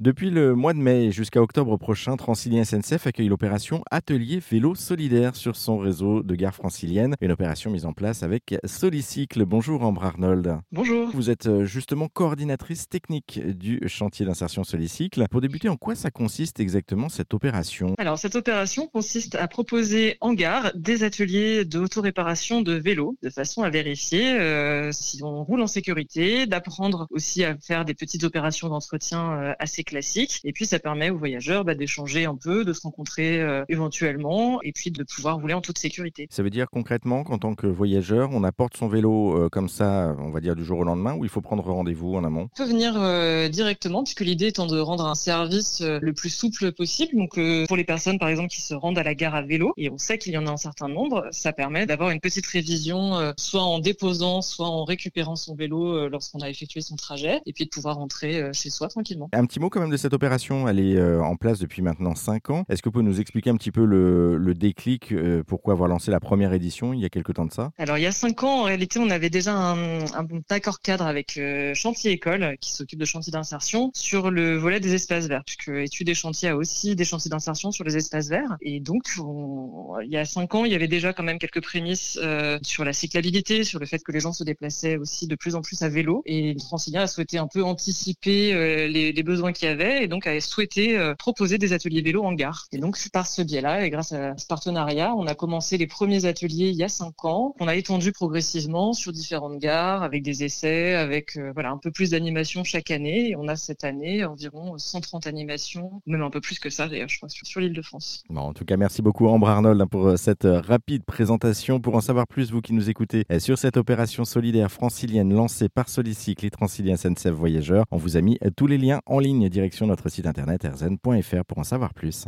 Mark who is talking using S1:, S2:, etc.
S1: Depuis le mois de mai jusqu'à octobre prochain, Transilien SNCF accueille l'opération Atelier Vélo Solidaire sur son réseau de gares franciliennes. Une opération mise en place avec Solicycle. Bonjour Ambre Arnold.
S2: Bonjour.
S1: Vous êtes euh, justement coordinatrice technique du chantier d'insertion Solicycle. Pour débuter, en quoi ça consiste exactement cette opération?
S2: Alors cette opération consiste à proposer en gare des ateliers d'autoréparation de vélos de façon à vérifier euh, si on roule en sécurité, d'apprendre aussi à faire des petites opérations d'entretien euh, assez classique. Et puis ça permet aux voyageurs bah, d'échanger un peu, de se rencontrer euh, éventuellement, et puis de pouvoir rouler en toute sécurité.
S1: Ça veut dire concrètement qu'en tant que voyageur, on apporte son vélo euh, comme ça, on va dire du jour au lendemain, ou il faut prendre rendez-vous en amont?
S2: On peut venir euh, directement, puisque l'idée étant de rendre un service euh, le plus souple possible. Donc euh, pour les personnes par exemple qui se rendent à la gare à vélo, et on sait qu'il y en a un certain nombre, ça permet d'avoir une petite révision, euh, soit en déposant, soit en récupérant son vélo euh, lorsqu'on a effectué son trajet, et puis de pouvoir rentrer chez soi tranquillement.
S1: Un petit mot même de cette opération, elle est euh, en place depuis maintenant 5 ans. Est-ce que vous pouvez nous expliquer un petit peu le, le déclic, euh, pourquoi avoir lancé la première édition il y a quelques temps de ça?
S2: Alors il y a cinq ans, en réalité, on avait déjà un, un accord cadre avec euh, Chantier École, qui s'occupe de chantiers d'insertion, sur le volet des espaces verts, puisque Études des chantiers a aussi des chantiers d'insertion sur les espaces verts. Et donc, on- il y a cinq ans, il y avait déjà quand même quelques prémices sur la cyclabilité, sur le fait que les gens se déplaçaient aussi de plus en plus à vélo. Et Francilien a souhaité un peu anticiper les, besoins qu'il y avait, et donc a souhaité euh, proposer des ateliers vélo en gare. Et donc, par ce biais-là, et grâce à ce partenariat, on a commencé les premiers ateliers il y a cinq ans. On a étendu progressivement sur différentes gares, avec des essais, avec euh, voilà un peu plus d'animation chaque année. Et on a cette année environ 130 animations, même un peu plus que ça d'ailleurs, je crois, sur, l'île de France.
S1: Bon, En tout cas, merci beaucoup Ambre Arnold hein, pour euh, cette rapide présentation. Pour en savoir plus, vous qui nous écoutez, sur cette opération solidaire francilienne lancée par Solicycle et Transilien SNCF Voyageurs, on vous a mis tous les liens en ligne direction notre site internet rzn.fr pour en savoir plus.